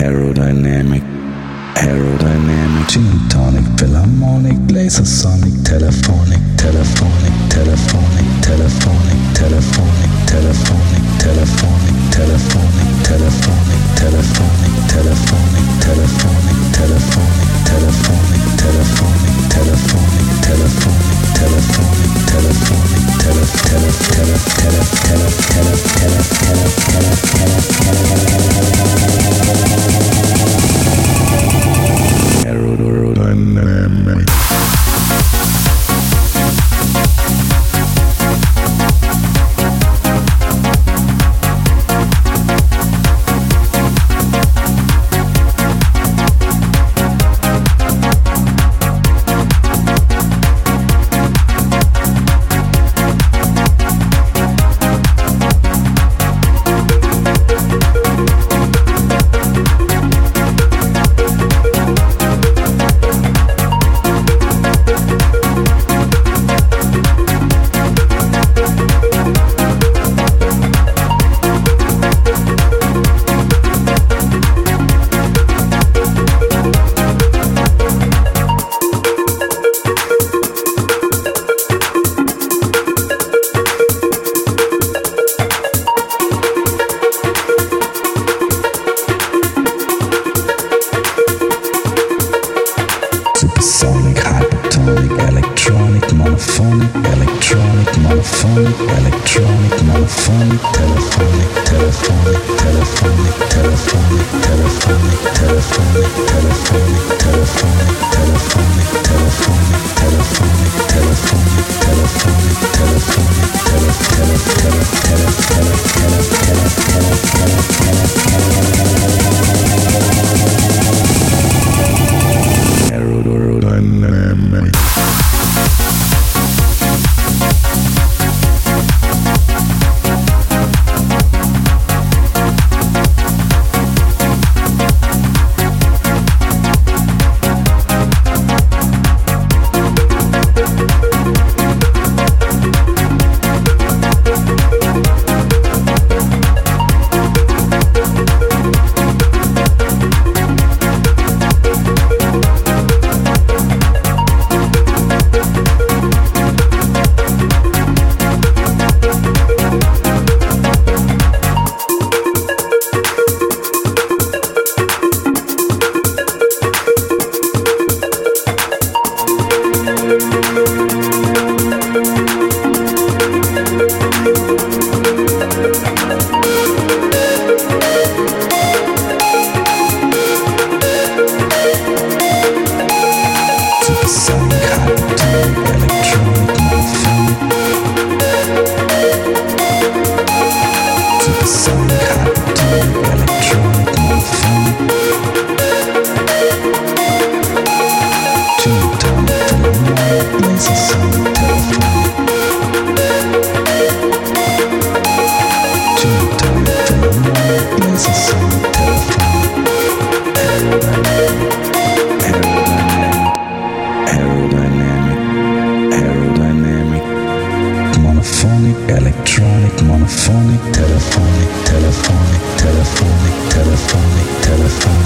aerodynamic, aerodynamic, tonic, philharmonic, laser sonic, telephonic, telephonic, telephonic, telephonic, telephonic, telephonic, telephonic. man. memory. Some kind of electron. Telefonik, telefonik, telefonik, telefonik, telefonik, telefonik.